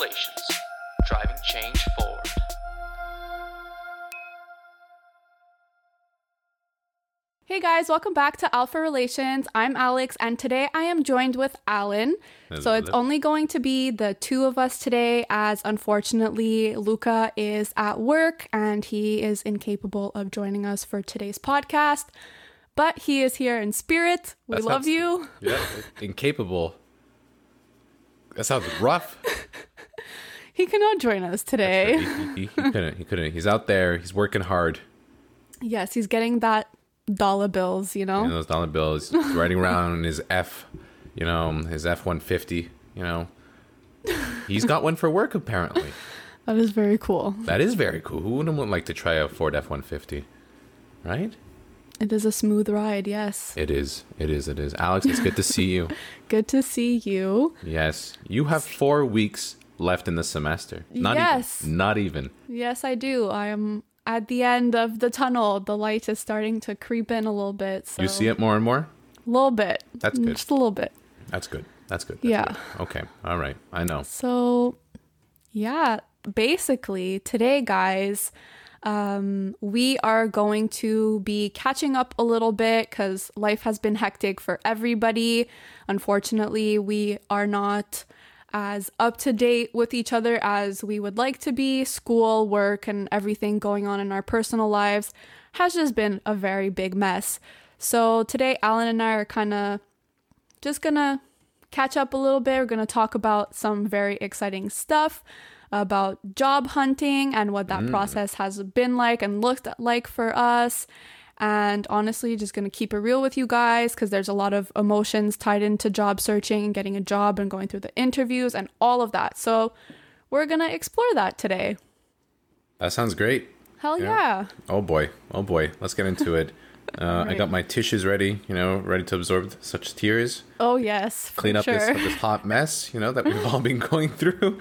Relations, driving change forward. Hey guys, welcome back to Alpha Relations. I'm Alex, and today I am joined with Alan. So it's Hello. only going to be the two of us today, as unfortunately, Luca is at work and he is incapable of joining us for today's podcast. But he is here in spirit. We That love sounds- you. Yeah, incapable. That sounds rough. He cannot join us today. he, he- he couldn't. He couldn't. He's out there. He's working hard. Yes, he's getting that dollar bills, you know? You know, those dollar bills. He's riding around in his F, you know, his F one fifty. You know, he's got one for work apparently. That is very cool. That is very cool. Who wouldn't like to try a Ford F one fifty? Right? It is a smooth ride, yes. It is. It is. It is. Alex, it's good to see you. Good to see you. Yes, you have four weeks left in the semester. Not Yes. Even, not even. Yes, I do. I am at the end of the tunnel. The light is starting to creep in a little bit. So You see it more and more. A little bit. That's good. Just a little bit. That's good. That's good. That's Yeah. good. Okay. All right. I know. So, yeah, basically, today, guys, um, we are going to be catching up a little bit because life has been hectic for everybody. Unfortunately, we are not as up to date with each other as we would like to be. School, work, and everything going on in our personal lives has just been a very big mess. So, today, Alan and I are kind of just gonna catch up a little bit. We're gonna talk about some very exciting stuff about job hunting and what that mm. process has been like and looked like for us. And honestly, just gonna keep it real with you guys because there's a lot of emotions tied into job searching and getting a job and going through the interviews and all of that. So we're gonna explore that today. That sounds great. Hell Yeah. yeah. Oh boy. Oh boy. Let's get into it. Uh, I got my tissues ready, you know, ready to absorb such tears, Oh yes. Clean up sure. this, this hot mess, you know, that we've all been going through.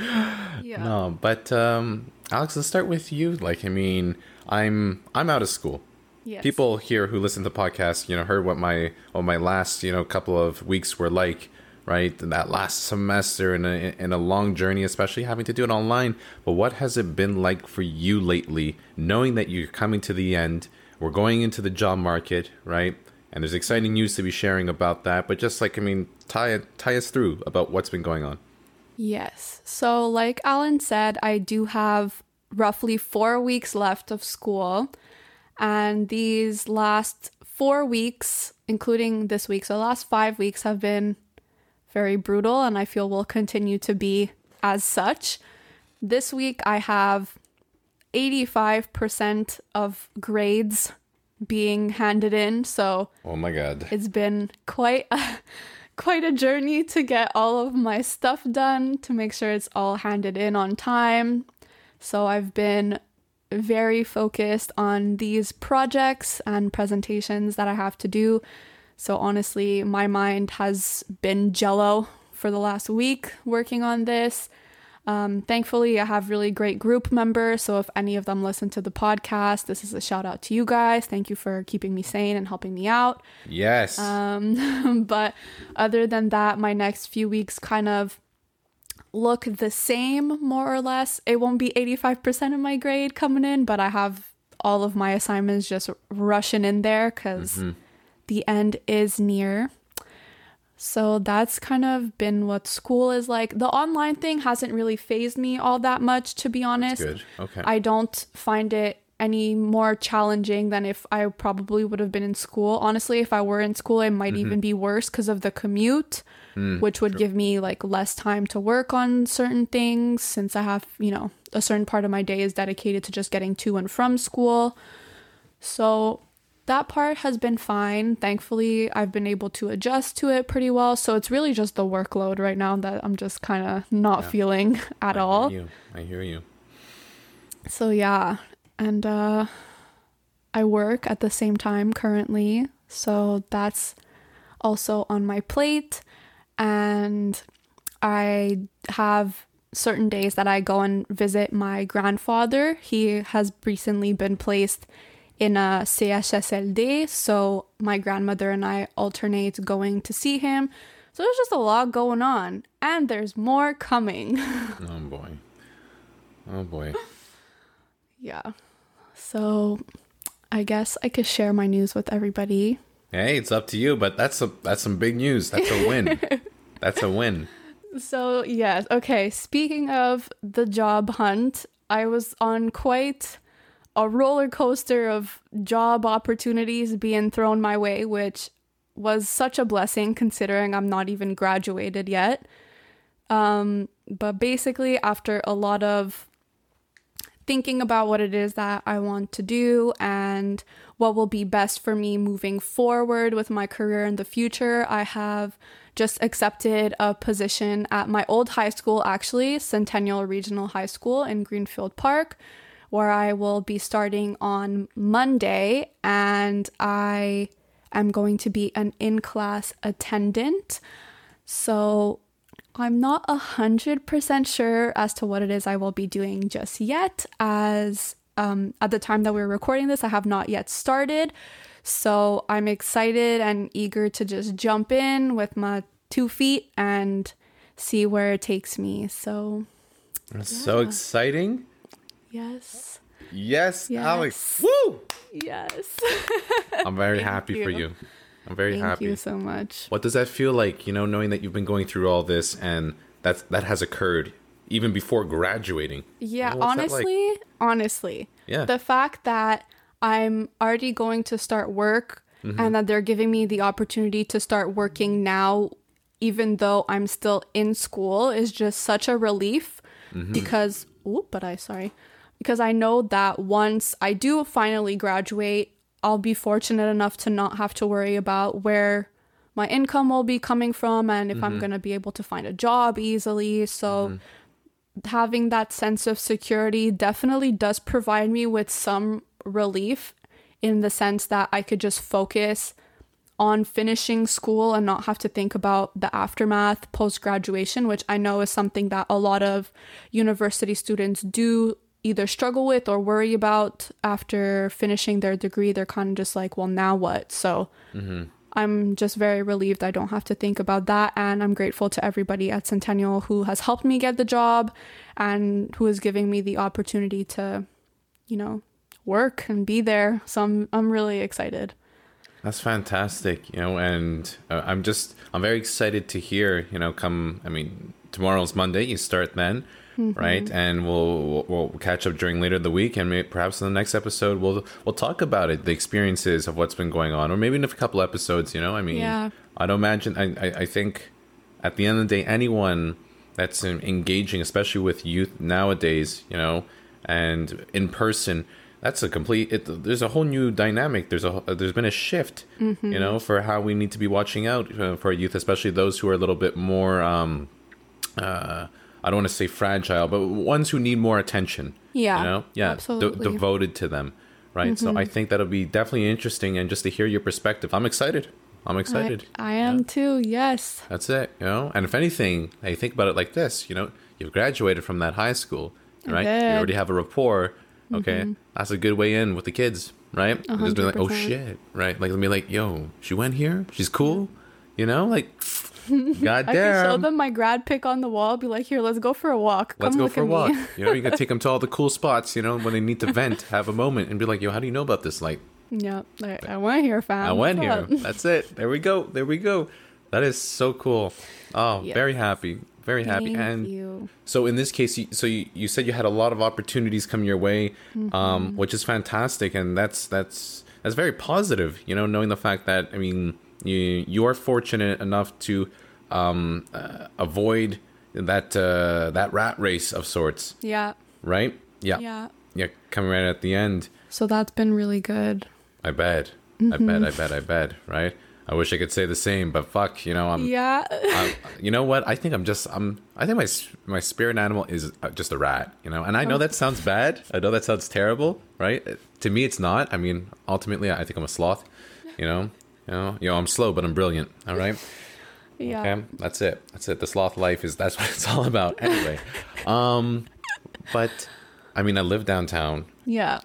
yeah. No, but um, Alex, let's start with you. Like, I mean, I'm I'm out of school. Yes. People here who listen to podcasts, you know, heard what my what my last you know couple of weeks were like, right? That last semester and a in a long journey, especially having to do it online. But what has it been like for you lately, knowing that you're coming to the end? We're going into the job market, right? And there's exciting news to be sharing about that. But just like I mean, tie tie us through about what's been going on. Yes. So, like Alan said, I do have roughly four weeks left of school. And these last four weeks, including this week, so the last five weeks have been very brutal, and I feel will continue to be as such. This week, I have 85% of grades being handed in. So, Oh my god. it's been quite a, quite a journey to get all of my stuff done to make sure it's all handed in on time. So I've been very focused on these projects and presentations that I have to do. So honestly, my mind has been jello for the last week working on this. Um, thankfully, I have really great group members. So if any of them listen to the podcast, this is a shout out to you guys. Thank you for keeping me sane and helping me out. Yes. Um, but other than that, my next few weeks kind of look the same, more or less. It won't be 85% of my grade coming in, but I have all of my assignments just rushing in there because mm-hmm. the end is near. So that's kind of been what school is like. The online thing hasn't really phased me all that much, to be honest. good. Okay. I don't find it any more challenging than if I probably would have been in school. Honestly, if I were in school, it might mm-hmm. even be worse because of the commute, mm, which would give me like less time to work on certain things since I have, you know, a certain part of my day is dedicated to just getting to and from school. So that part has been fine. Thankfully, I've been able to adjust to it pretty well. So it's really just the workload right now that I'm just kind of not feeling at all. I hear you. I hear you. So yeah, and uh I work at the same time currently. So that's also on my plate and I have certain days that I go and visit my grandfather. He has recently been placed in a CHSLD, so my grandmother and I alternate going to see him. So there's just a lot going on, and there's more coming. Oh boy. Oh boy. yeah. So I guess I could share my news with everybody. Hey, it's up to you, but that's a that's some big news. That's a win. that's a win. So, yes, okay. Speaking of the job hunt, I was on quite a roller coaster of job opportunities being thrown my way, which was such a blessing considering I'm not even graduated yet. Um, but basically, after a lot of thinking about what it is that I want to do and what will be best for me moving forward with my career in the future, I have just accepted a position at my old high school, actually, Centennial Regional High School in Greenfield Park, where I will be starting on Monday. And I am going to be an in class attendant. So I'm not a hundred percent sure as to what it is I will be doing just yet, as um, at the time that we're recording this, I have not yet started. So I'm excited and eager to just jump in with my two feet and see where it takes me. So, That's so exciting. yes, Yes, Yes. Alex. Woo! yes. I'm very happy for you. You. I'm very Thank happy. you so much. What does that feel like, you know, knowing that you've been going through all this and that's that has occurred even before graduating? Yeah, that like? honestly, honestly. Yeah. The fact that I'm already going to start work Mm-hmm. and that they're giving me the opportunity to start working now, even though I'm still in school, is just such a relief Mm-hmm. because, oh, but I, sorry, because I know that once I do finally graduate, I'll be fortunate enough to not have to worry about where my income will be coming from and if Mm-hmm. I'm going to be able to find a job easily. So, having that sense of security definitely does provide me with some relief in the sense that I could just focus on finishing school and not have to think about the aftermath post graduation, which I know is something that a lot of university students do either struggle with or worry about after finishing their degree. They're kind of just like, well, now what? So I'm just very relieved I don't have to think about that. And I'm grateful to everybody at Centennial who has helped me get the job and who is giving me the opportunity to, you know, work and be there. So I'm, I'm really excited. That's fantastic, you know, and uh, I'm just I'm very excited to hear, you know, come I mean, tomorrow's Monday, you start then, right? And we'll, we'll we'll catch up during later the week and maybe, perhaps in the next episode we'll we'll talk about it, the experiences of what's been going on or maybe in a couple episodes, you know. I mean, Yeah. I don't imagine I, I I think at the end of the day anyone that's engaging especially with youth nowadays, you know, and in person that's a complete it, there's a whole new dynamic there's a there's been a shift you know for how we need to be watching out uh, for youth especially those who are a little bit more um uh i don't want to say fragile but ones who need more attention Yeah, you know yeah de- absolutely. devoted to them right so mm-hmm. i think that'll be definitely interesting and just to hear your perspective i'm excited i'm excited I, I am too. Yes. that's it, you know. And if anything, I think about it like this, you know, you've graduated from that high school, right? You already have a rapport. Okay, mm-hmm. that's a good way in with the kids, right? Just be like, oh shit, right? Like, let me like, yo, she went here. She's cool, you know, like, I can show them my grad pic on the wall. Be like, here, let's go for a walk. Let's go for a walk. You know, you can take them to all the cool spots. You know, when they need to vent, have a moment, and be like, "Yo, how do you know about this?" Like, yeah, I, I went here, fam. I went here. That's it. There we go. There we go. That is so cool. Oh, Yes. very happy. Very happy. Thank and you. So in this case, you, so you, you said you had a lot of opportunities come your way, Mm-hmm. um, which is fantastic, and that's that's that's very positive. You know, knowing the fact that I mean, you you are fortunate enough to um, uh, avoid that uh, that rat race of sorts, Yeah, right? Yeah, yeah. yeah, coming right at the end. So that's been really good. I bet, I Mm-hmm. bet, I bet, I bet. Right? I wish I could say the same, but fuck, you know, I'm. Yeah. I, you know what? I think I'm just I'm. I think my my spirit animal is uh, just a rat. You know, and I know that sounds bad. I know that sounds terrible, right? To me, it's not. I mean, ultimately, I think I'm a sloth. You know, you know, know, I'm slow, but I'm brilliant. All right. yeah. Okay, that's it. That's it. The sloth life is that's what it's all about. Anyway, um, but I mean, I live downtown. Yeah.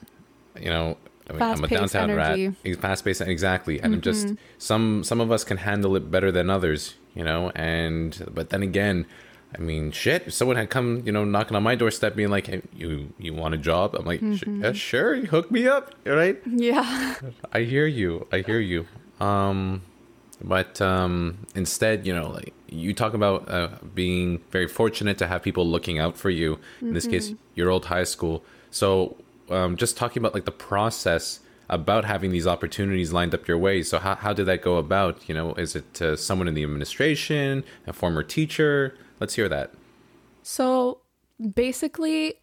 You know, I mean, I'm a downtown energy. rat. Fast paced, exactly. And I'm just some some of us can handle it better than others. you know, and but then again, I mean, shit, if someone had come, you know, knocking on my doorstep being like, hey, you you want a job? I'm like, "Sh- yeah, sure, hook me up, right? Yeah. I hear you. I hear you. Um, but um, instead, you know, like you talk about uh, being very fortunate to have people looking out for you. In this case, your old high school. So, um, just talking about like the process about having these opportunities lined up your way. So, how how did that go about? You know, is it uh, someone in the administration, a former teacher? Let's hear that. So basically,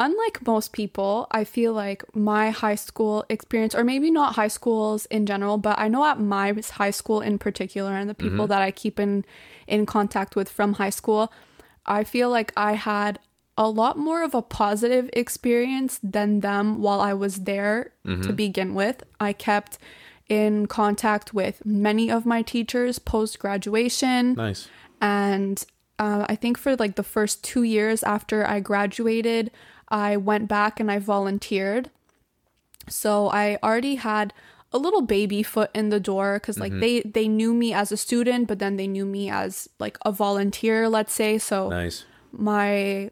unlike most people, I feel like my high school experience, or maybe not high schools in general, but I know at my high school in particular, and the people that I keep in in contact with from high school, I feel like I had a lot more of a positive experience than them while I was there to begin with. I kept in contact with many of my teachers post graduation Nice. and uh, I think for like the first two years after I graduated, I went back and I volunteered. So I already had a little baby foot in the door because like mm-hmm. they they knew me as a student, but then they knew me as like a volunteer, let's say. So Nice. my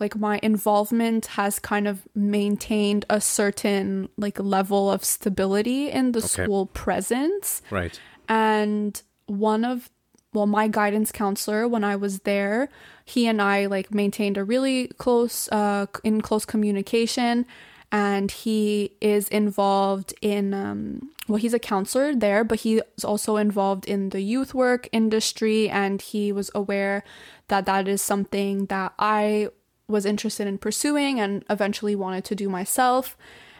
like my involvement has kind of maintained a certain like level of stability in the Okay. school presence Right. and one of well my guidance counselor when i was there he and i like maintained a really close uh in close communication and he is involved in um well he's a counselor there but he's also involved in the youth work industry and he was aware that that is something that i was interested in pursuing and eventually wanted to do myself.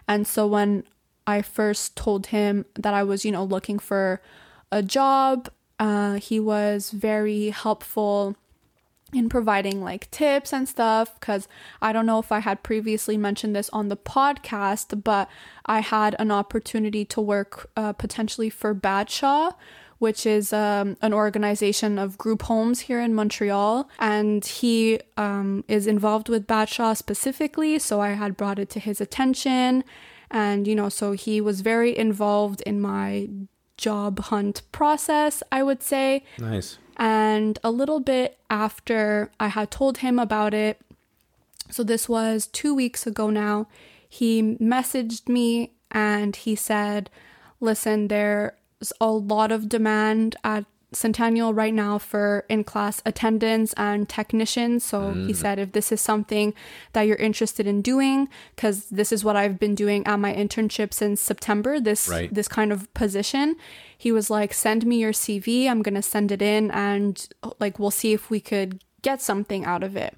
And so when I first told him that I was, you know, looking for a job, uh, he was very helpful in providing like tips and stuff. Because I don't know if I had previously mentioned this on the podcast, but I had an opportunity to work uh, potentially for Batshaw. Which is um, an organization of group homes here in Montreal. And he um, is involved with Batshaw specifically. So I had brought it to his attention. And, you know, so he was very involved in my job hunt process, I would say. Nice. And a little bit after I had told him about it, so this was two weeks ago now, he messaged me and he said, Listen, there's a lot of demand at Centennial right now for in class attendance and technicians. So he said, if this is something that you're interested in doing, because this is what I've been doing at my internship since September, this Right. this kind of position, he was like, send me your CV. I'm gonna send it in, and like we'll see if we could get something out of it.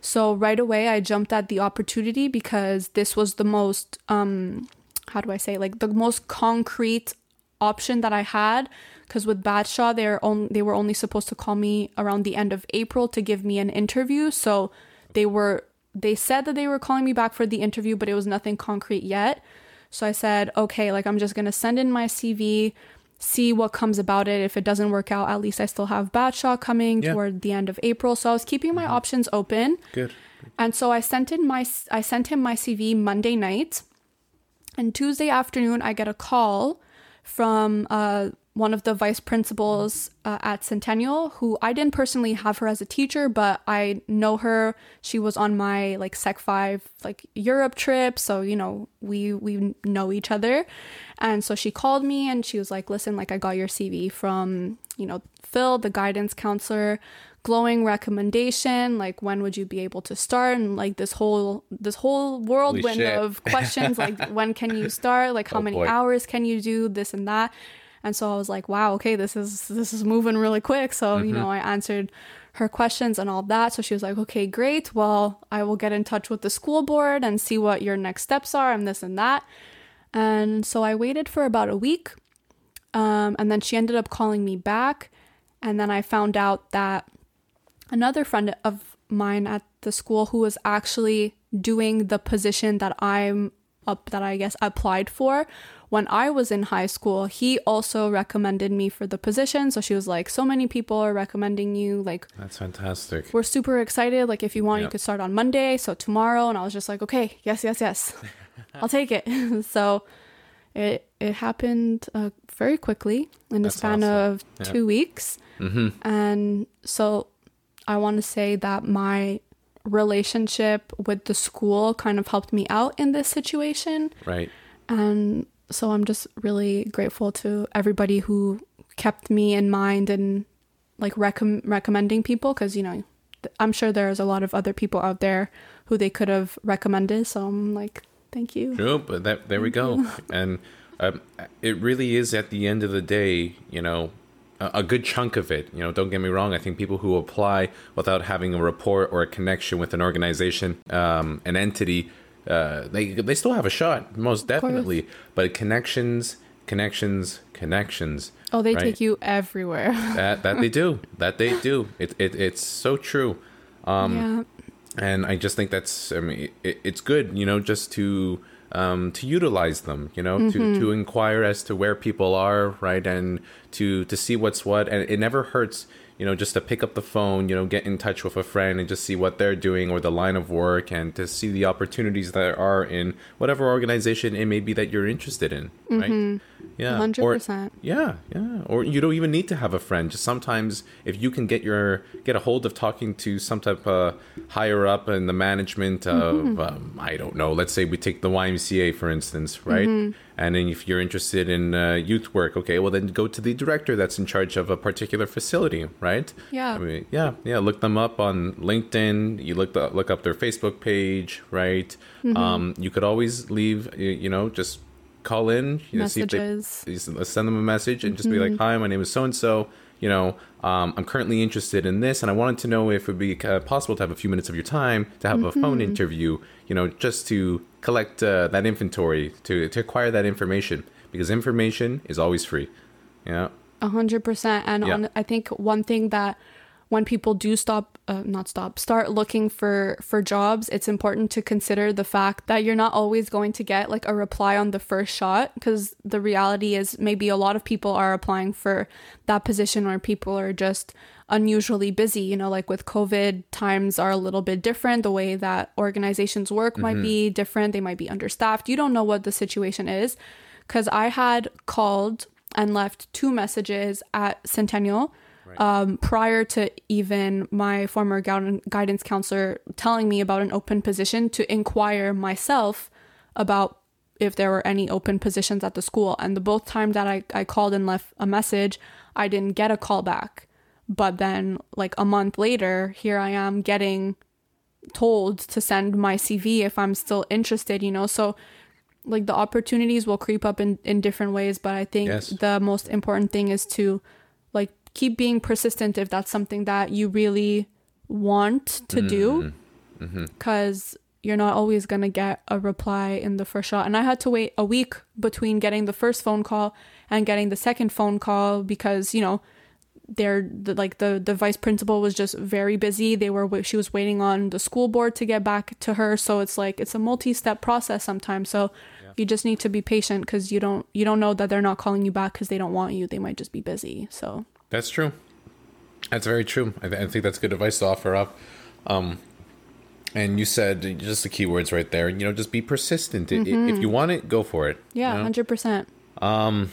So right away, I jumped at the opportunity because this was the most um, how do I say like the most concrete option that I had. Because with Batshaw, they're on, they were only supposed to call me around the end of April to give me an interview. So they were they said that they were calling me back for the interview, but it was nothing concrete yet. So I said, okay, like I'm just gonna send in my CV, see what comes about it. If it doesn't work out, at least I still have Batshaw coming Yeah. toward the end of April. So I was keeping my options open. Good. And so I sent in my I sent him my CV Monday night, and Tuesday afternoon I get a call from uh, one of the vice principals uh, at Centennial, who I didn't personally have her as a teacher, but I know her. She was on my like Sec Five like Europe trip, so you know we we know each other. And so she called me and she was like, "Listen, like I got your CV from you know Phil, the guidance counselor." glowing recommendation like when would you be able to start and like this whole this whole whirlwind of questions like when can you start like how Oh, many boy. hours can you do this and that and so i was like wow okay this is this is moving really quick. So you know i answered her questions and all that. So she was like okay great. Well i will get in touch with the school board and see what your next steps are and this and that. And so i waited for about a week um, and then she ended up calling me back. And then i found out that another friend of mine at the school who was actually doing the position that I'm up that I guess applied for when I was in high school. He also recommended me for the position. So she was like, "So many people are recommending you. Like, That's fantastic. we're super excited. Like, if you want, you could start on Monday. So tomorrow." And I was just like, "Okay, yes, yes, yes, I'll take it." so it it happened uh, very quickly in the That's span awesome. of Yeah. two weeks, Mm-hmm. and so I want to say that my relationship with the school kind of helped me out in this situation. Right. And so I'm just really grateful to everybody who kept me in mind and like recom- recommending people because, you know, I'm sure there's a lot of other people out there who they could have recommended. So I'm like, thank you. True, but that there we go. And um, it really is at the end of the day, you know, a, a good chunk of it. You know, don't get me wrong. I think people who apply without having a rapport or a connection with an organization, um, an entity, uh, they they still have a shot, most definitely. But connections, connections, connections. Oh, they right? take you everywhere. That that they do. That they do. It, it it's so true. Um, yeah. and I just think that's I mean it, it's good you know just to um, to utilize them you know to to inquire as to where people are right and to to see what's what and it never hurts you know just to pick up the phone you know get in touch with a friend and just see what they're doing or the line of work and to see the opportunities that are in whatever organization it may be that you're interested in right mm-hmm. Yeah 100%. yeah, yeah. Or you don't even need to have a friend. Just sometimes, if you can get your get a hold of talking to some type of higher up in the management of, um, I don't know. Let's say we take the YMCA for instance, right? And then if you're interested in uh, youth work, okay, well then go to the director that's in charge of a particular facility, right? Yeah. I mean, yeah, yeah. Look them up on LinkedIn. You look the, look up their Facebook page, right? Um, you could always leave, you know, just call in, you know, see if they- Messages. you send them a message and just be like, "Hi, my name is so and so. You know, um, I'm currently interested in this, and I wanted to know if it would be uh, possible to have a few minutes of your time to have a phone interview. You know, just to collect uh, that inventory, to to acquire that information, because information is always free. Yeah, A hundred percent. And Yeah. on, I think one thing that when people do stop, uh, not stop, start looking for for jobs, it's important to consider the fact that you're not always going to get like a reply on the first shot. Because the reality is, maybe a lot of people are applying for that position where people are just unusually busy. You know, like with COVID, times are a little bit different. The way that organizations work might be different. They might be understaffed. You don't know what the situation is. Because I had called and left two messages at Centennial um, prior to even my former gui- guidance counselor telling me about an open position to inquire myself about if there were any open positions at the school. And the both time that I, I called and left a message, I didn't get a call back. But then, like a month later, here I am getting told to send my CV if I'm still interested, you know? So, like, the opportunities will creep up in, in different ways. But I think Yes. the most important thing is to, keep being persistent if that's something that you really want to do. Mm-hmm. Mm-hmm. Because you're not always going to get a reply in the first shot. And I had to wait a week between getting the first phone call and getting the second phone call because, you know, they're the, like the the vice principal was just very busy. They were she was waiting on the school board to get back to her. So it's like it's a multi-step process sometimes. So you just need to be patient because you don't you don't know that they're not calling you back because they don't want you. They might just be busy. So that's true. That's very true. I, th- I think that's good advice to offer up. Um, and you said just the keywords right there. You know, just be persistent. I- If you want it, go for it. yeah you know? 100% Um,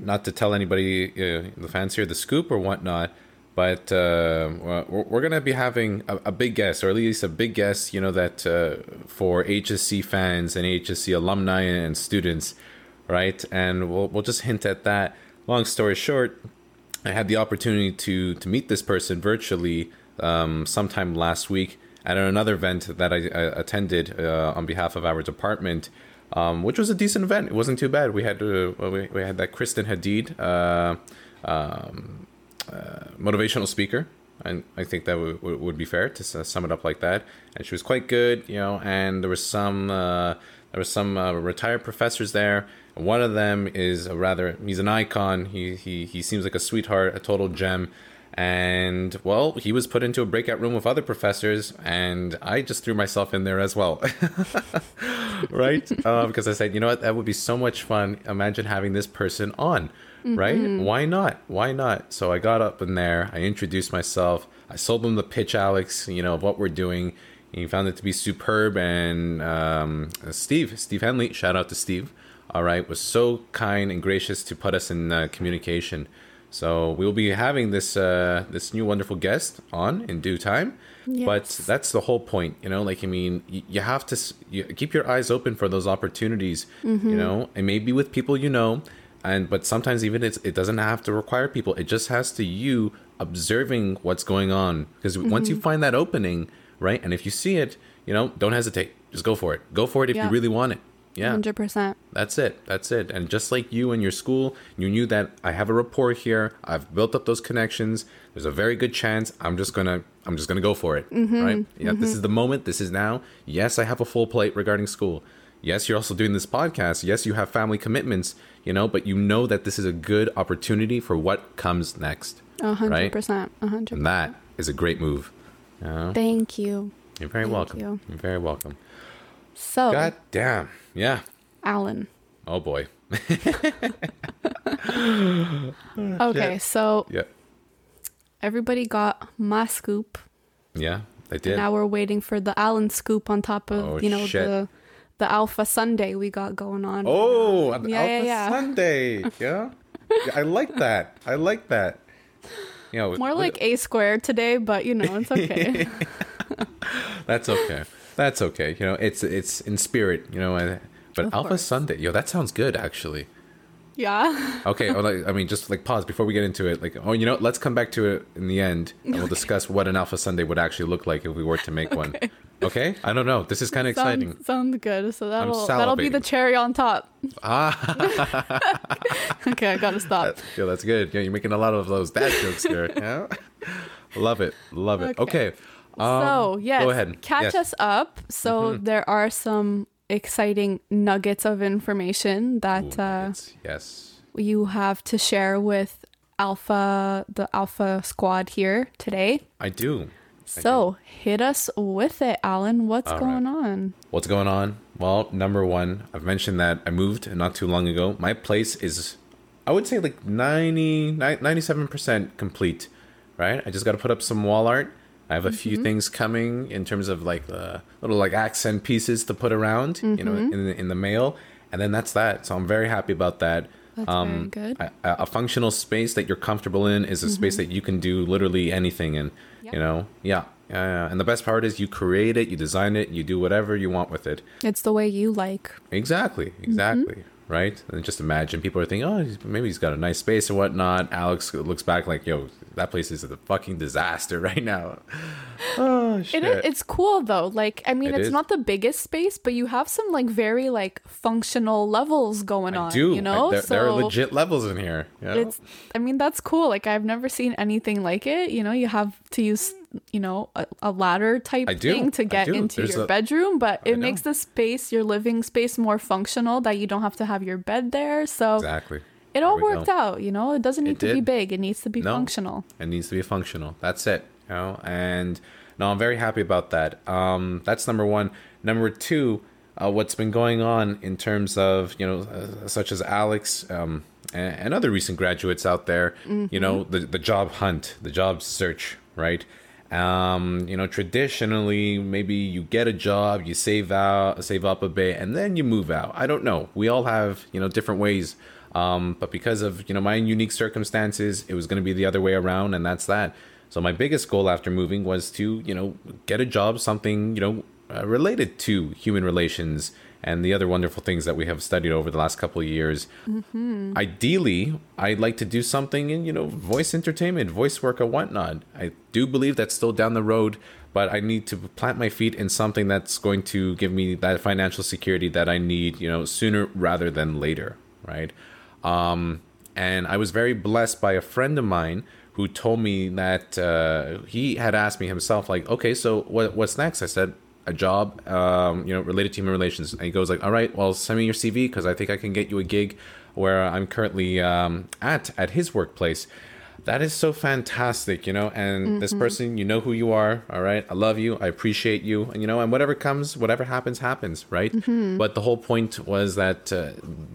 not to tell anybody uh, the fans here the scoop or whatnot, but uh, we're, we're gonna be having a, a big guest, or at least a big guest. You know that uh, for HSC fans and HSC alumni and students, right? And we'll we'll just hint at that. Long story short, I had the opportunity to to meet this person virtually um, sometime last week at another event that I, I attended uh, on behalf of our department, um, which was a decent event. It wasn't too bad. We had uh, we, we had that Kristen Hadid, uh, um, uh, motivational speaker. And I think that would, would would be fair to sum it up like that. And she was quite good, you know. And there was some uh, there were some uh, retired professors there. One of them is a rather he's an icon. He he he seems like a sweetheart, a total gem. And well, he was put into a breakout room with other professors, and I just threw myself in there as well. right? Uh, because I said, you know what, that would be so much fun. Imagine having this person on, right? Why not? Why not? So I got up in there, I introduced myself, I sold them the pitch, Alex, you know, of what we're doing. He found it to be superb. And um, Steve, Steve Henley, shout out to Steve. all right, was so kind and gracious to put us in uh, communication. So we will be having this uh, this new wonderful guest on in due time. But that's the whole point, you know. Like I mean, you, you have to you keep your eyes open for those opportunities, you know, and maybe with people you know, and but sometimes even it's, it doesn't have to require people. It just has to you observing what's going on because once you find that opening, right, and if you see it, you know, don't hesitate. Just go for it. Go for it if Yeah. you really want it. Yeah. Hundred percent. That's it. That's it. And just like you and your school, you knew that I have a rapport here. I've built up those connections. There's a very good chance I'm just gonna I'm just gonna go for it. Mm-hmm. Right? Yeah. This mm-hmm. is the moment. This is now. Yes, I have a full plate regarding school. Yes, you're also doing this podcast. Yes, you have family commitments. You know, but you know that this is a good opportunity for what comes next. A 100%. A hundred. And that is a great move. Thank you. You're very Thank welcome. you. You're very welcome. So, God damn. Yeah. Alan. Oh boy. Okay, so Yeah. everybody got my scoop. Yeah. I did. Now we're waiting for the Alan scoop on top of Oh, you know shit. the the Alpha Sunday we got going on. Oh, Yeah, Alpha yeah, yeah. Sunday. Yeah. yeah. I like that. I like that. You know, More like A squared today, but you know it's okay. that's okay. That's okay. You know, it's it's in spirit. You know, but Of Alpha course. Sunday. Yo, that sounds good actually. Yeah. Okay. well, like, I mean, just like pause before we get into it. Like, oh, you know, let's come back to it in the end, and we'll discuss what an Alpha Sunday would actually look like if we were to make one. Okay. I don't know. This is kind of exciting. Sounds, good. So that'll that'll be the cherry on top. Ah. okay, I gotta stop. Yeah, that's good. Yeah, you're making a lot of those dad jokes here. Yeah. love it. Love it. Okay. Um, so yes, Go ahead. catch Yes. Mm-hmm. us up. So there are some exciting nuggets of information that Ooh, uh, yes. you have to share with Alpha, the Alpha Squad here today. I do. So hit us with it, Alan. What's All going right. on? What's going on? Well, number one, I've mentioned that I moved not too long ago. My place is, I would say, like 90, 97% complete, right? I just got to put up some wall art. I have a few Mm-hmm. things coming in terms of like the little like accent pieces to put around, you know, Mm-hmm. in the, in the mail, and then that's that. So I'm very happy about that. That's very good. A, a functional space that you're comfortable in is a space that you can do literally anything in. Mm-hmm. Yep. You know, yeah, yeah. And the best part is you create it, you design it, you do whatever you want with it. It's the way you like. Exactly, exactly. Right? And just imagine people are thinking, oh, maybe he's got a nice space or whatnot. Alex looks back like, yo, that place is a fucking disaster right now. Oh, shit. It it's cool though. Like I mean, It it's is. not the biggest space, but you have some like very like functional levels going on. I do. You know, I, there, there are legit levels in here. Yeah. It's. I mean, that's cool. Like I've never seen anything like it. You know, you have to use you know a, a ladder type thing to get into There's your a- bedroom, but it makes the space, your living space, more functional. That you don't have to have your bed there. So exactly. it all worked go. out. You know, it doesn't need It to be big. It needs to be No. functional. It needs to be functional. That's it. You know, and no, I'm very happy about that. Um, that's number one. Number two, uh, what's been going on in terms of you know, uh, such as Alex um, and, and other recent graduates out there. You know, the the job hunt, the job search, right? Um, you know, traditionally, maybe you get a job, you save out, save up a bit, and then you move out. I don't know. We all have you know different ways um, but because of you know my unique circumstances, it was going to be the other way around, and that's that. So my biggest goal after moving was to you know get a job, something you know uh, related to human relations and the other wonderful things that we have studied over the last couple of years. Ideally, I'd like to do something in you know voice entertainment, voice work, or whatnot. I do believe that's still down the road, but I need to plant my feet in something that's going to give me that financial security that I need, you know, sooner rather than later, right? Um, and I was very blessed by a friend of mine who told me that uh, he had asked me himself, like, okay, so what, what's next? I said, a job, um, you know, related to human relations. And he goes like, all right, well, send me your CV because I think I can get you a gig where I'm currently um, at at his workplace. That is so fantastic, you know. And this person, you know who you are. All right, I love you. I appreciate you. And you know, and whatever comes, whatever happens, happens. Right. But the whole point was that uh,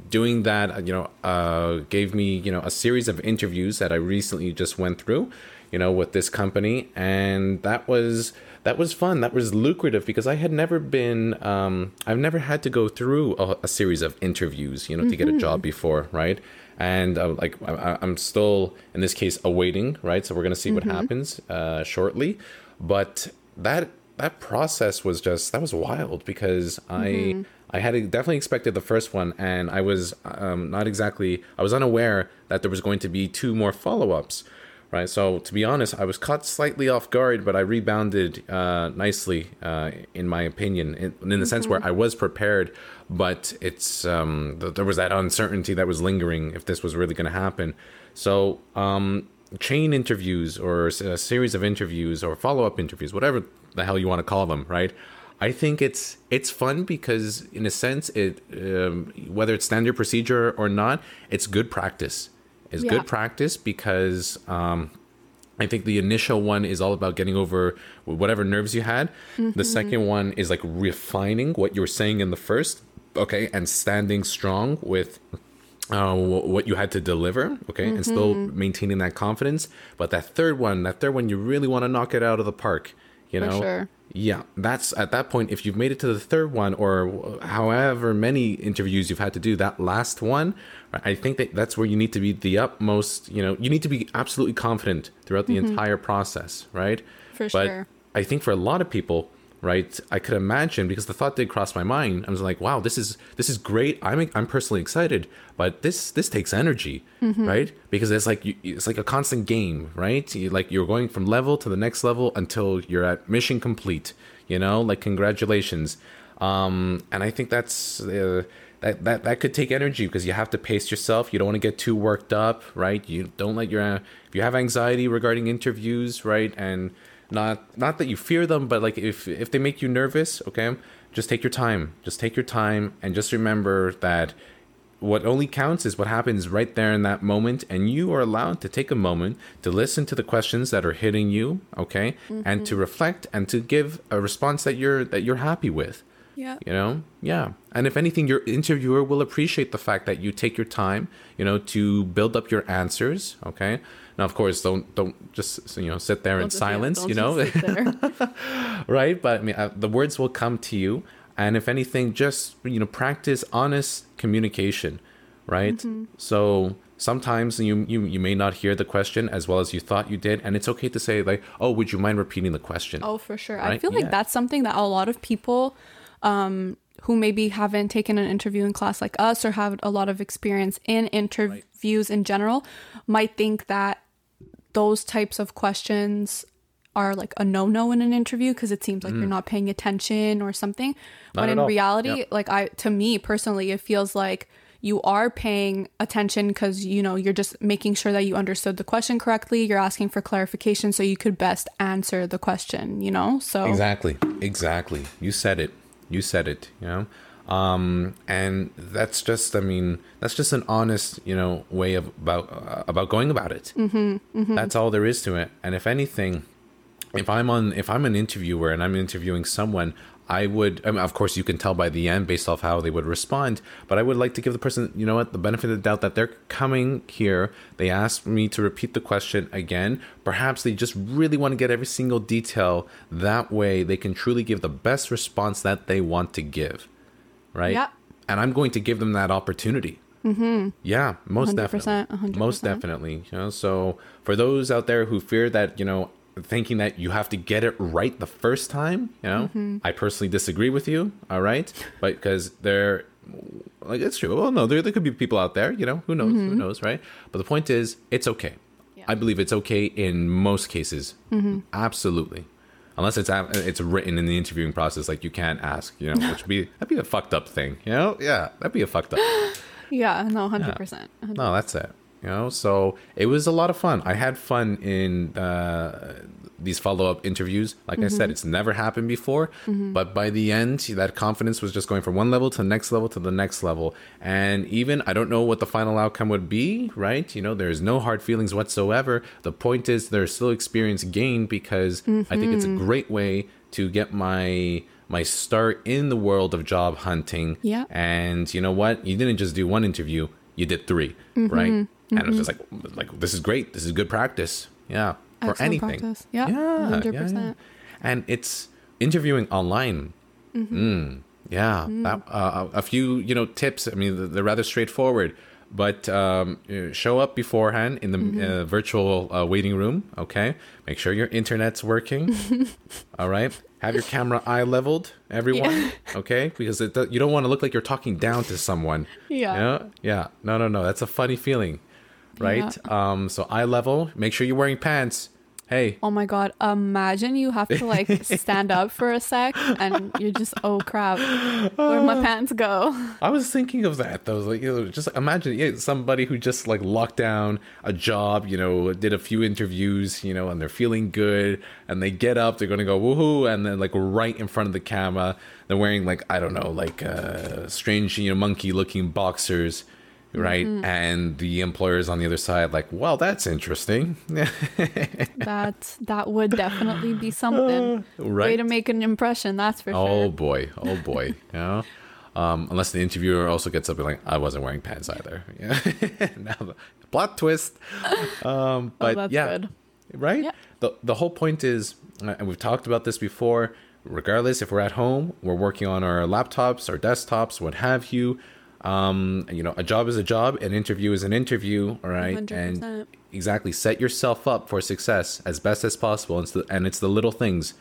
doing that, you know, uh, gave me, you know, a series of interviews that I recently just went through. You know, with this company, and that was that was fun. That was lucrative because I had never been, um, I've never had to go through a, a series of interviews, you know, to get a job before, right? And uh, like I, I'm still in this case awaiting, right? So we're gonna see what happens uh, shortly, but that that process was just that was wild because I I had definitely expected the first one and I was um, not exactly I was unaware that there was going to be two more follow ups right? So to be honest, I was caught slightly off guard, but I rebounded uh, nicely, uh, in my opinion, in, in the sense where I was prepared, but it's um, th- there was that uncertainty that was lingering if this was really going to happen. So um, chain interviews or a series of interviews or follow up interviews, whatever the hell you want to call them, right? I think it's it's fun because in a sense it um, whether it's standard procedure or not, it's good practice. It's Yeah. good practice because um, I think the initial one is all about getting over whatever nerves you had. The second one is like refining what you were saying in the first, okay, and standing strong with uh, what you had to deliver, okay, and still maintaining that confidence. But that third one, that third one, you really want to knock it out of the park, you For know. sure. Yeah, that's at that point. If you've made it to the third one, or however many interviews you've had to do, that last one, I think that that's where you need to be the utmost. You know, you need to be absolutely confident throughout the entire process, right? Mm-hmm. For but sure. I think for a lot of people, right, I could imagine because the thought did cross my mind. I was like, wow, this is this is great. I'm I'm personally excited, but this this takes energy, Mm-hmm. right? Because it's like you, it's like a constant game, right? You, like you're going from level to the next level until you're at mission complete. You know, like congratulations. Um, and I think that's. Uh, that, that that could take energy because you have to pace yourself. You don't want to get too worked up, right? You don't let your if you have anxiety regarding interviews, right? And not not that you fear them, but like if if they make you nervous, okay, just take your time. Just take your time and just remember that what only counts is what happens right there in that moment and you are allowed to take a moment to listen to the questions that are hitting you, okay? And to mm-hmm. reflect and to give a response that you're that you're happy with Yeah. you know yeah and if anything your interviewer will appreciate the fact that you take your time you know to build up your answers okay now of course don't don't just you know sit there in Don't just- yeah, silence don't you know just sit there. right but I mean, uh, the words will come to you and if anything just you know practice honest communication right Mm-hmm. so sometimes you, you you may not hear the question as well as you thought you did and it's okay to say like oh would you mind repeating the question Oh, for sure. I feel like Yeah. that's something that a lot of people um, who maybe haven't taken an interview in class like us or have a lot of experience in interviews in general might think that those types of questions are like a no-no in an interview because it seems like you're not paying attention or something. Mm. Not at in all. reality, Yep. like I to me personally, it feels like you are paying attention because you know you're just making sure that you understood the question correctly. You're asking for clarification so you could best answer the question. You know, so Exactly. Exactly. You said it. You said it, you know? Um, and that's just, I mean, that's just an honest, you know, way of about, uh, about going about it. Mm-hmm, That's all there is to it. And if anything, if I'm on, if I'm an interviewer and I'm interviewing someone, I would, I mean, of course, you can tell by the end based off how they would respond, but I would like to give the person, you know what, the benefit of the doubt that they're coming here. They asked me to repeat the question again. Perhaps they just really want to get every single detail. That way they can truly give the best response that they want to give. Right? Yeah. And I'm going to give them that opportunity. Mm-hmm. Yeah, most 100%, definitely. Most 100%. definitely. You know, so for those out there who fear that, you know, thinking that you have to get it right the first time, you know, Mm-hmm. I personally disagree with you. All right, but because they're like it's true. Well, no, there there could be people out there, you know, who knows, who knows, right? But the point is, it's okay. Mm-hmm. Yeah. I believe it's okay in most cases. Mm-hmm. Absolutely. Unless it's it's written in the interviewing process, like you can't ask, you know, which would be that'd be a fucked up thing, you know? Yeah, that'd be a fucked up. yeah, no, hundred percent. No, that's it. You know, so it was a lot of fun. I had fun in uh, these follow up interviews. Like I said, mm-hmm. it's never happened before, mm-hmm. but by the end, that confidence was just going from one level to the next level to the next level. And even I don't know what the final outcome would be, right? You know, there's no hard feelings whatsoever. The point is, there's still experience gained because I think it's a mm-hmm. great way to get my my start in the world of job hunting. Yeah. And you know what? You didn't just do one interview, you did 3 right? And it was just like like this is great. This is good practice. Yeah. For Excellent anything. practice. Yeah, yeah, 100%. yeah. And it's interviewing online. Mm, yeah, that, uh, a few you know tips. I mean, they're rather straightforward. But um, uh, show up beforehand in the uh, virtual uh, waiting room. Okay, make sure your internet's working. All right, have your camera eye leveled, everyone. Okay, because it, you don't want to look like you're talking down to someone. Yeah. Yeah. Yeah. No, no, no. That's a funny feeling, right? Um. So eye level. Make sure you're wearing pants. Hey, Oh my god, imagine you have to like stand up for a sec and you're just oh crap. Where'd my pants go? I was thinking of that though. Like, you know, just imagine yeah, somebody who just like locked down a job, you know, did a few interviews, you know, and they're feeling good, and they get up, they're gonna go woohoo, and then like right in front of the camera, they're wearing like I don't know, like uh, strange, you know, monkey looking boxers. Right, and the employer's on the other side, like, well, that's interesting, That that would definitely be something. Way right? to make an impression, that's for Oh sure. Oh boy, oh boy, you know. Um, unless the interviewer also gets up and like, I wasn't wearing pants either. Yeah. now plot twist. Um, but oh, that's yeah, good. right. Yeah. The the whole point is, uh, and we've talked about this before. Regardless if we're at home, we're working on our laptops, our desktops, what have you. Um, you know, a job is a job, an interview is an interview, all right? 100%. And exactly, set yourself up for success as best as possible. And it's the, and it's the little things,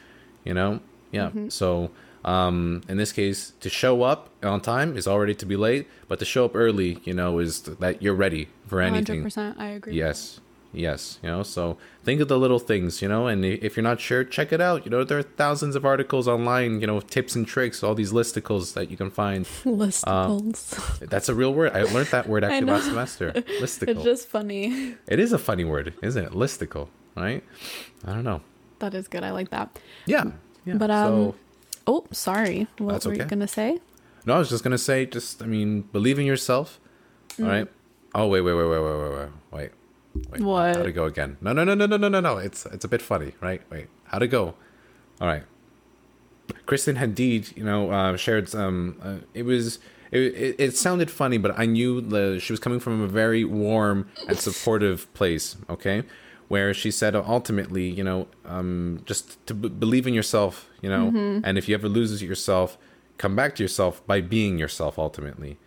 you know? Yeah. Mm-hmm. So, um, in this case, to show up on time is already to be late, but to show up early, you know, is that you're ready for anything. 100% I agree. Yes. Yes. You know, so think of the little things, you know, and if you're not sure, check it out. You know, there are thousands of articles online, you know, tips and tricks, all these listicles that you can find. Listicles. That's a real word. I learned that word actually last semester. Listicle. it's just funny. It is a funny word, isn't it? Listicle, right? I don't know. That is good. I like that. Yeah. yeah. But, um, so, Oh, sorry. What That's were you gonna say? no, I was just gonna say, just I mean, believe in yourself. All Mm. right. Oh wait, wait, wait, wait, wait, wait, wait, wait. Wait, What? How to go again? No, no, no, no, no, no, no, no. It's it's a bit funny, right? Wait, how to go? All right. Kristen Hadid, you know, uh, shared some. Uh, it was. It, it, it sounded funny, but I knew the, she was coming from a very warm and supportive place. Okay, where she said ultimately, you know, um, just to b- believe in yourself, you know, Mm-hmm. and if you ever lose yourself, come back to yourself by being yourself. Ultimately,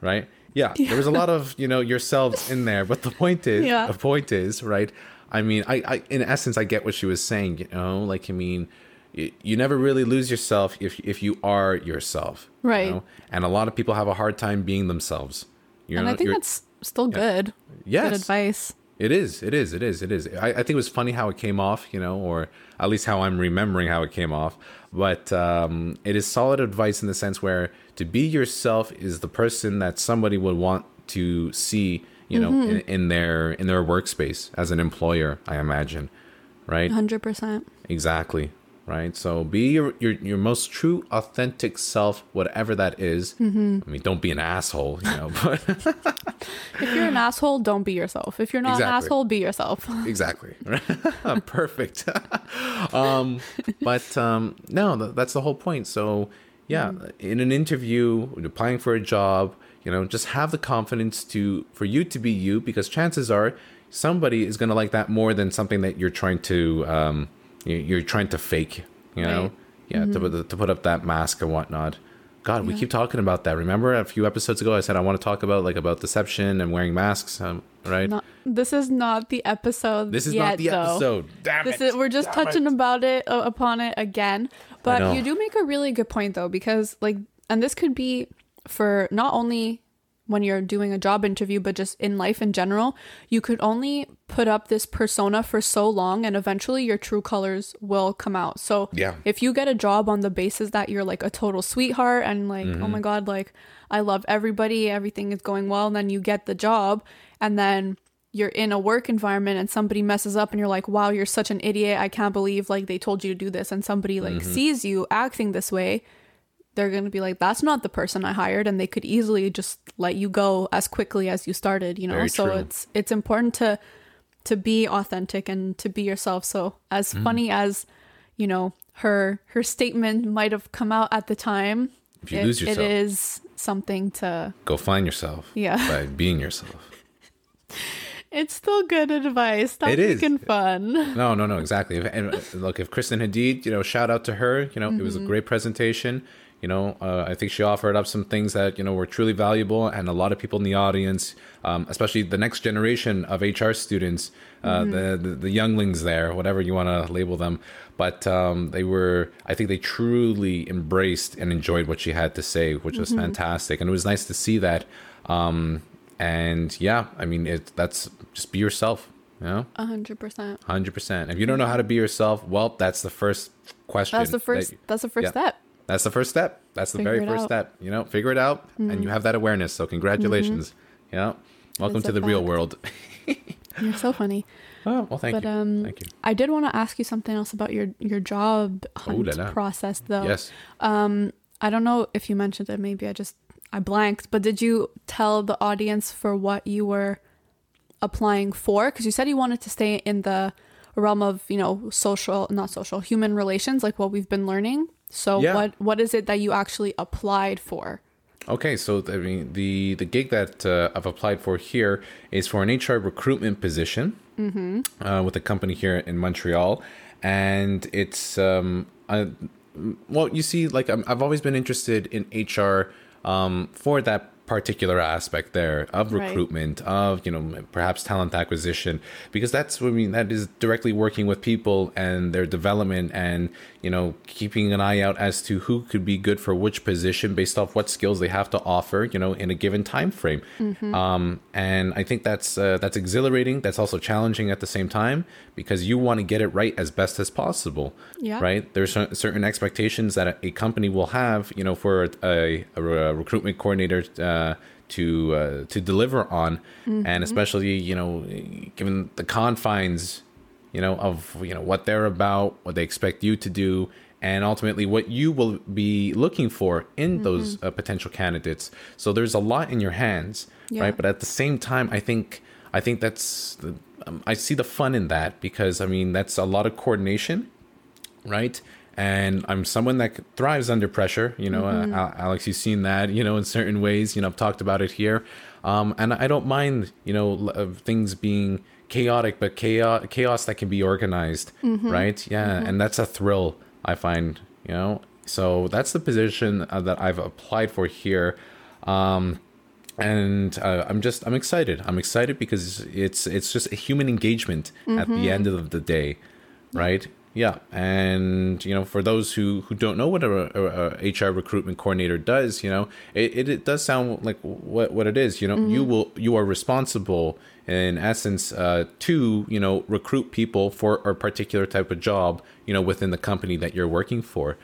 right? Yeah, there was a lot of you know yourselves in there, but the point is, Yeah. the point is, right? I mean, I, I, in essence, I get what she was saying. You know, like I mean, you, you never really lose yourself if if you are yourself, you Right. know? And a lot of people have a hard time being themselves. You and know, I think that's still good. Yes. Good advice. it is. It is. It is. It is. I, I think it was funny how it came off, you know, or at least how I'm remembering how it came off. But um, it is solid advice in the sense where to be yourself is the person that somebody would want to see, you know, in, in their in their workspace as an employer. I imagine, right? Hundred percent. Exactly. Right. So be your, your your most true, authentic self, whatever that is. Mm-hmm. I mean, don't be an asshole, you know. But If you're an asshole, don't be yourself. If you're not an asshole, be yourself. exactly perfect um but um no that's the whole point so yeah in an interview when applying for a job you know just have the confidence to for you to be you because chances are somebody is going to like that more than something that you're trying to um you're trying to fake you know Right. yeah to, put- to put up that mask and whatnot god we keep talking about that remember a few episodes ago i said i want to talk about like about deception and wearing masks um, right Not, this is not the episode. this is yet, not the though. episode damn This it. is we're just Damn touching it. about it uh, upon it again. But you do make a really good point though, because like, and this could be for not only when you're doing a job interview, but just in life in general. You could only put up this persona for so long, and eventually your true colors will come out. So Yeah. if you get a job on the basis that you're like a total sweetheart and like, Mm-hmm. oh my god, like I love everybody, everything is going well, and then you get the job, and then you're in a work environment and somebody messes up and you're like wow you're such an idiot i can't believe like they told you to do this and somebody like Mm-hmm. sees you acting this way they're going to be like that's not the person i hired and they could easily just let you go as quickly as you started you know Very so true. it's it's important to to be authentic and to be yourself so as Mm. funny as you know her her statement might have come out at the time If you it- lose yourself. it is something to go find yourself Yeah. by being yourself It's still good advice. Stop It is. making fun. No, no, no, exactly. If- And uh, look, if Kristen Hadid, you know, shout out to her. You know, it was a great presentation. You know, uh, I think she offered up some things that you know were truly valuable, and a lot of people in the audience, um, especially the next generation of HR students, uh, the, the the younglings there, whatever you want to label them, but um, they were, I think, they truly embraced and enjoyed what she had to say, which was fantastic, and it was nice to see that. Um, and yeah, I mean, it that's just be yourself. You know, A hundred percent. Hundred percent. If you don't know how to be yourself, well, that's the first question. That's the that first. you- that's the first yeah. step. That's the first step. That's the Figure very first out. Mm-hmm. step. You know, figure it out, and you have that awareness. So congratulations. Yeah. Welcome to the real world. You're so funny. Oh well, thank But you. um, thank you. I did want to ask you something else about your your job hunt la. process, though. Yes. Um, I don't know if you mentioned it. Maybe I just I blanked. But did you tell the audience for what you were applying for? Because you said you wanted to stay in the realm of you know social, not social, human relations, like what we've been learning. So Yeah. what what is it that you actually applied for? Okay, so I mean the the gig that uh, I've applied for here is for an HR recruitment position uh, with a company here in Montreal, and it's um, I, well, you see, like I'm, I've always been interested in HR um, for that particular aspect there of Right. recruitment of you know perhaps talent acquisition because that's what I mean that is directly working with people and their development and you know keeping an eye out as to who could be good for which position based off what skills they have to offer you know in a given time frame. Um, and I think that's uh, that's exhilarating. That's also challenging at the same time because you want to get it right as best as possible Yeah. right? There's certain expectations that a, company will have you know for a, a, a recruitment coordinator uh, to uh, to deliver on. And especially you know given the confines you know of you know what they're about what they expect you to do and ultimately what you will be looking for in those uh, potential candidates. So there's a lot in your hands Yeah. right? But at the same time i think i think that's the, um, i see the fun in that because i mean that's a lot of coordination right? And I'm someone that thrives under pressure. You know, uh, Alex, you've seen that. You know, in certain ways. You know, I've talked about it here, um, and I don't mind. You know, of things being chaotic, but chaos, chaos that can be organized, right? Yeah, and that's a thrill I find. You know, so that's the position uh, that I've applied for here. Um, and uh, I'm just I'm excited. I'm excited because it's it's just a human engagement at the end of the day, right? Yeah, and you know, for those who who don't know what a, a, a HR recruitment coordinator does, you know, it, it, it does sound like what what it is. You know, you will you are responsible in essence uh, to you know recruit people for a particular type of job, you know, within the company that you're working for,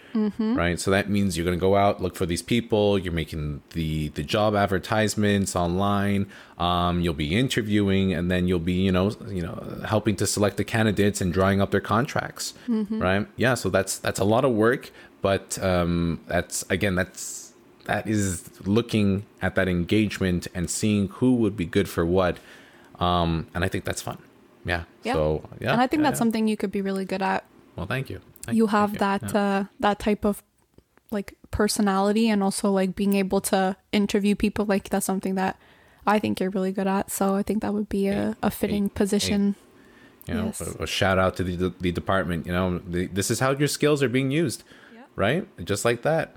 right? So that means you're going to go out look for these people. You're making the the job advertisements online. Um, you'll be interviewing, and then you'll be you know you know helping to select the candidates and drawing up their contracts, right? Yeah, so that's that's a lot of work, but um, that's again that's that is looking at that engagement and seeing who would be good for what, um, and I think that's fun. Yeah. Yeah. So yeah, and I think yeah, that's yeah. something you could be really good at. Well, thank you. Thank you have that Yeah. uh that type of like personality and also like being able to interview people like that's something that I think you're really good at. So I think that would be a, a fitting position. you know Yes. a, a shout out to the, the department you know the, this is how your skills are being used right just like that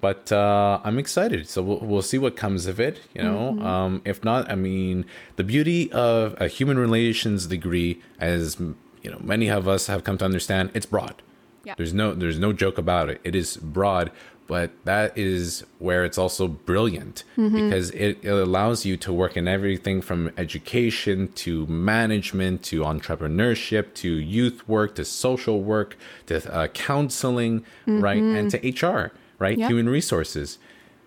but uh i'm excited. So we'll, we'll see what comes of it you know? Mm-hmm. um if not i mean the beauty of a human relations degree as you know many of us have come to understand it's broad. Yeah. there's no there's no joke about it. It is broad but that is where it's also brilliant because it, it allows you to work in everything from education to management to entrepreneurship to youth work to social work to uh, counseling right? And to hr right Yeah. human resources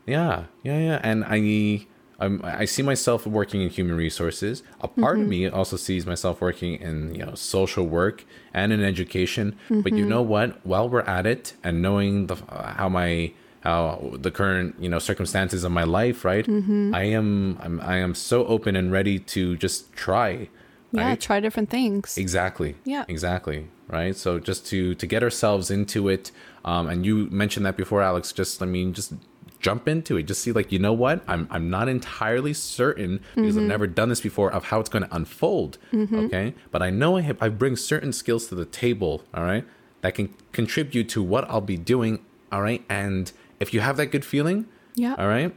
yeah yeah yeah and i I'm, I see myself working in human resources. A part of mm-hmm. me also sees myself working in you know social work and in education. But you mm-hmm. know what? While we're at it, and knowing the how my how the current you know circumstances of my life, right? Mm-hmm. I am I'm, I am so open and ready to just try. Yeah, right? try different things. Exactly. Yeah. Exactly. Right. So just to to get ourselves into it, um, and you mentioned that before, Alex. Just I mean, just jump into it. Just see like, you know what? I'm I'm not entirely certain because I've mm-hmm. never done this before of how it's going to unfold. Mm-hmm. Okay, but I know I have, I bring certain skills to the table. All right, that can contribute to what I'll be doing. All right, and if you have that good feeling, Yeah. all right,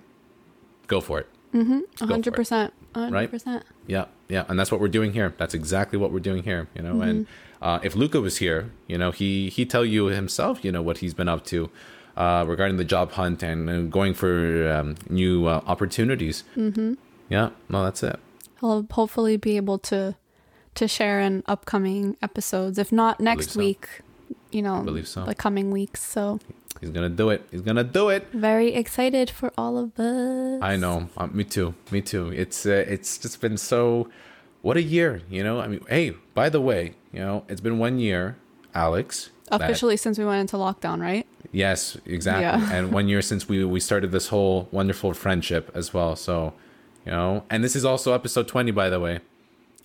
go for it. Mm-hmm. A Go for hundred it. percent. A hundred Right? percent. Yeah, yeah, and that's what we're doing here. That's exactly what we're doing here. You know, and uh, if Luca was here, you know, he he tell you himself, you know, what he's been up to uh, regarding the job hunt and, uh going for um, new uh, opportunities. Mm-hmm. Yeah, no, that's it. I'll hopefully be able to to share in upcoming episodes. If not next so. week, you know, Believe so. the coming weeks. So He's gonna do it. He's gonna do it. very excited for all of us. I know. Uh, me too. Me too. It's uh, it's just been so. What a year, you know. I mean, hey, by the way, you know, it's been one year, Alex. that- Officially, since we went into lockdown, right? Yes, exactly. Yeah. and one year since we we started this whole wonderful friendship as well. So, you know, and this is also episode twenty, by the way.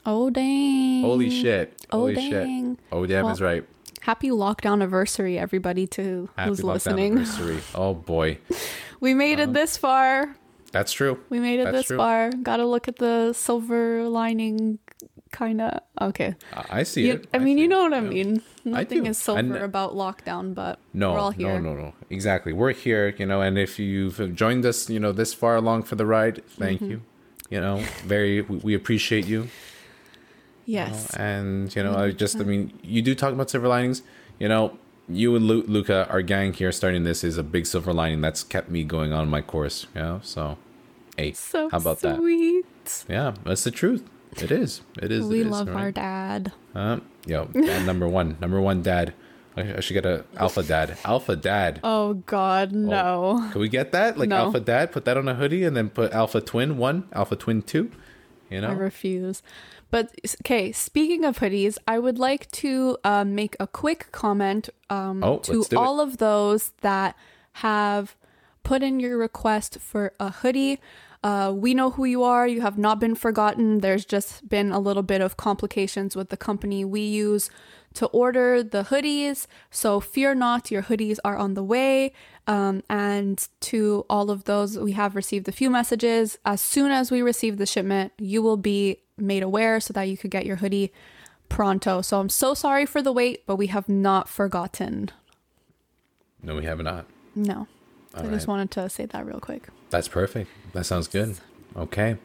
Oh dang! Holy shit! Oh, Holy dang. shit! Oh damn Well, is right. Happy lockdown anniversary, everybody, to Happy who's listening. anniversary. Oh boy, We made it this far. that's true. We made it That's this true. far. Gotta look at the silver lining, kind of. Okay. I I see You- it. I mean, see you it. know what I Yeah. mean. Nothing do. is I silver about lockdown, but No, we're all here. no, no, no. Exactly. We're here, you know, and if you've joined us, you know, this far along for the ride, thank Mm-hmm. you. You know, very we, we appreciate you. Yes. And you know, I just I mean, you do talk about silver linings. You know, you and Lu- Luca, our gang here, starting this is a big silver lining that's kept me going on my course. You know, so hey, so how about that? Yeah, that's the truth. It is. It is. We it is, love all our dad. Uh, yo, dad number one, number one dad. I, should get a alpha dad. Alpha dad. Oh God, no. Can we get that? Like No. alpha dad, put that on a hoodie, and then put alpha twin one, alpha twin two. You know. I refuse. But okay, speaking of hoodies, I would like to um, make a quick comment um, Oh, to let's it. all of those that have put in your request for a hoodie. Uh, we know who you are. You have not been forgotten. There's just been a little bit of complications with the company we use to order the hoodies. So fear not, your hoodies are on the way. Um, and to all of those, we have received a few messages. As soon as we receive the shipment, you will be made aware so that you could get your hoodie pronto. So I'm so sorry for the wait, but we have not forgotten. no, we have not. No. I All just wanted to say that real quick. That's perfect. That sounds good. Okay.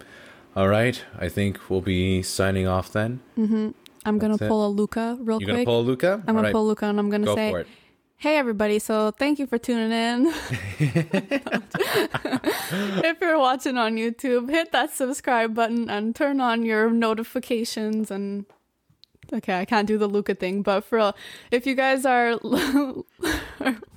All right. I think we'll be signing off then. Mm-hmm. I'm gonna pull a Luca real quick. You're gonna pull a Luca? I'm gonna right, pull Luca and I'm gonna Go say. Hey everybody, so thank you for tuning in. if you're watching on YouTube, hit that subscribe button and turn on your notifications and Okay, I can't do the Luca thing, but for real, if you guys are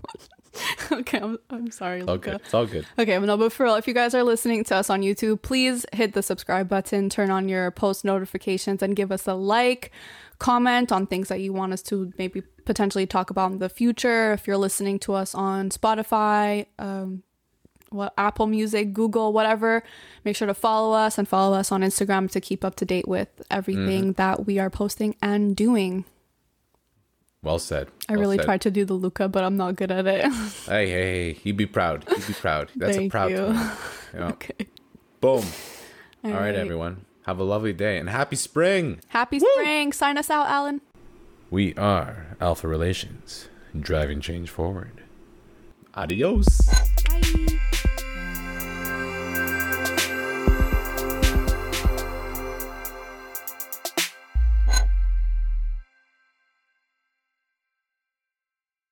Okay, I'm, I'm sorry, Luca. good. It's all good. Okay, no, but for real, if you guys are listening to us on YouTube, please hit the subscribe button, turn on your post notifications, and give us a like, comment on things that you want us to maybe potentially talk about in the future. If you're listening to us on Spotify, um, what Apple Music, Google, whatever, make sure to follow us and follow us on Instagram to keep up to date with everything that we are posting and doing. Well said. I Well really said. tried to do the Luca, but I'm not good at it. Hey, hey, hey. He'd be proud. He'd be proud. That's a proud you. You okay. Boom. All right, right. everyone. Have a lovely day and happy spring. Happy spring. Sign us out, Alan. We are Alpha Relations, driving change forward. Adios. Bye.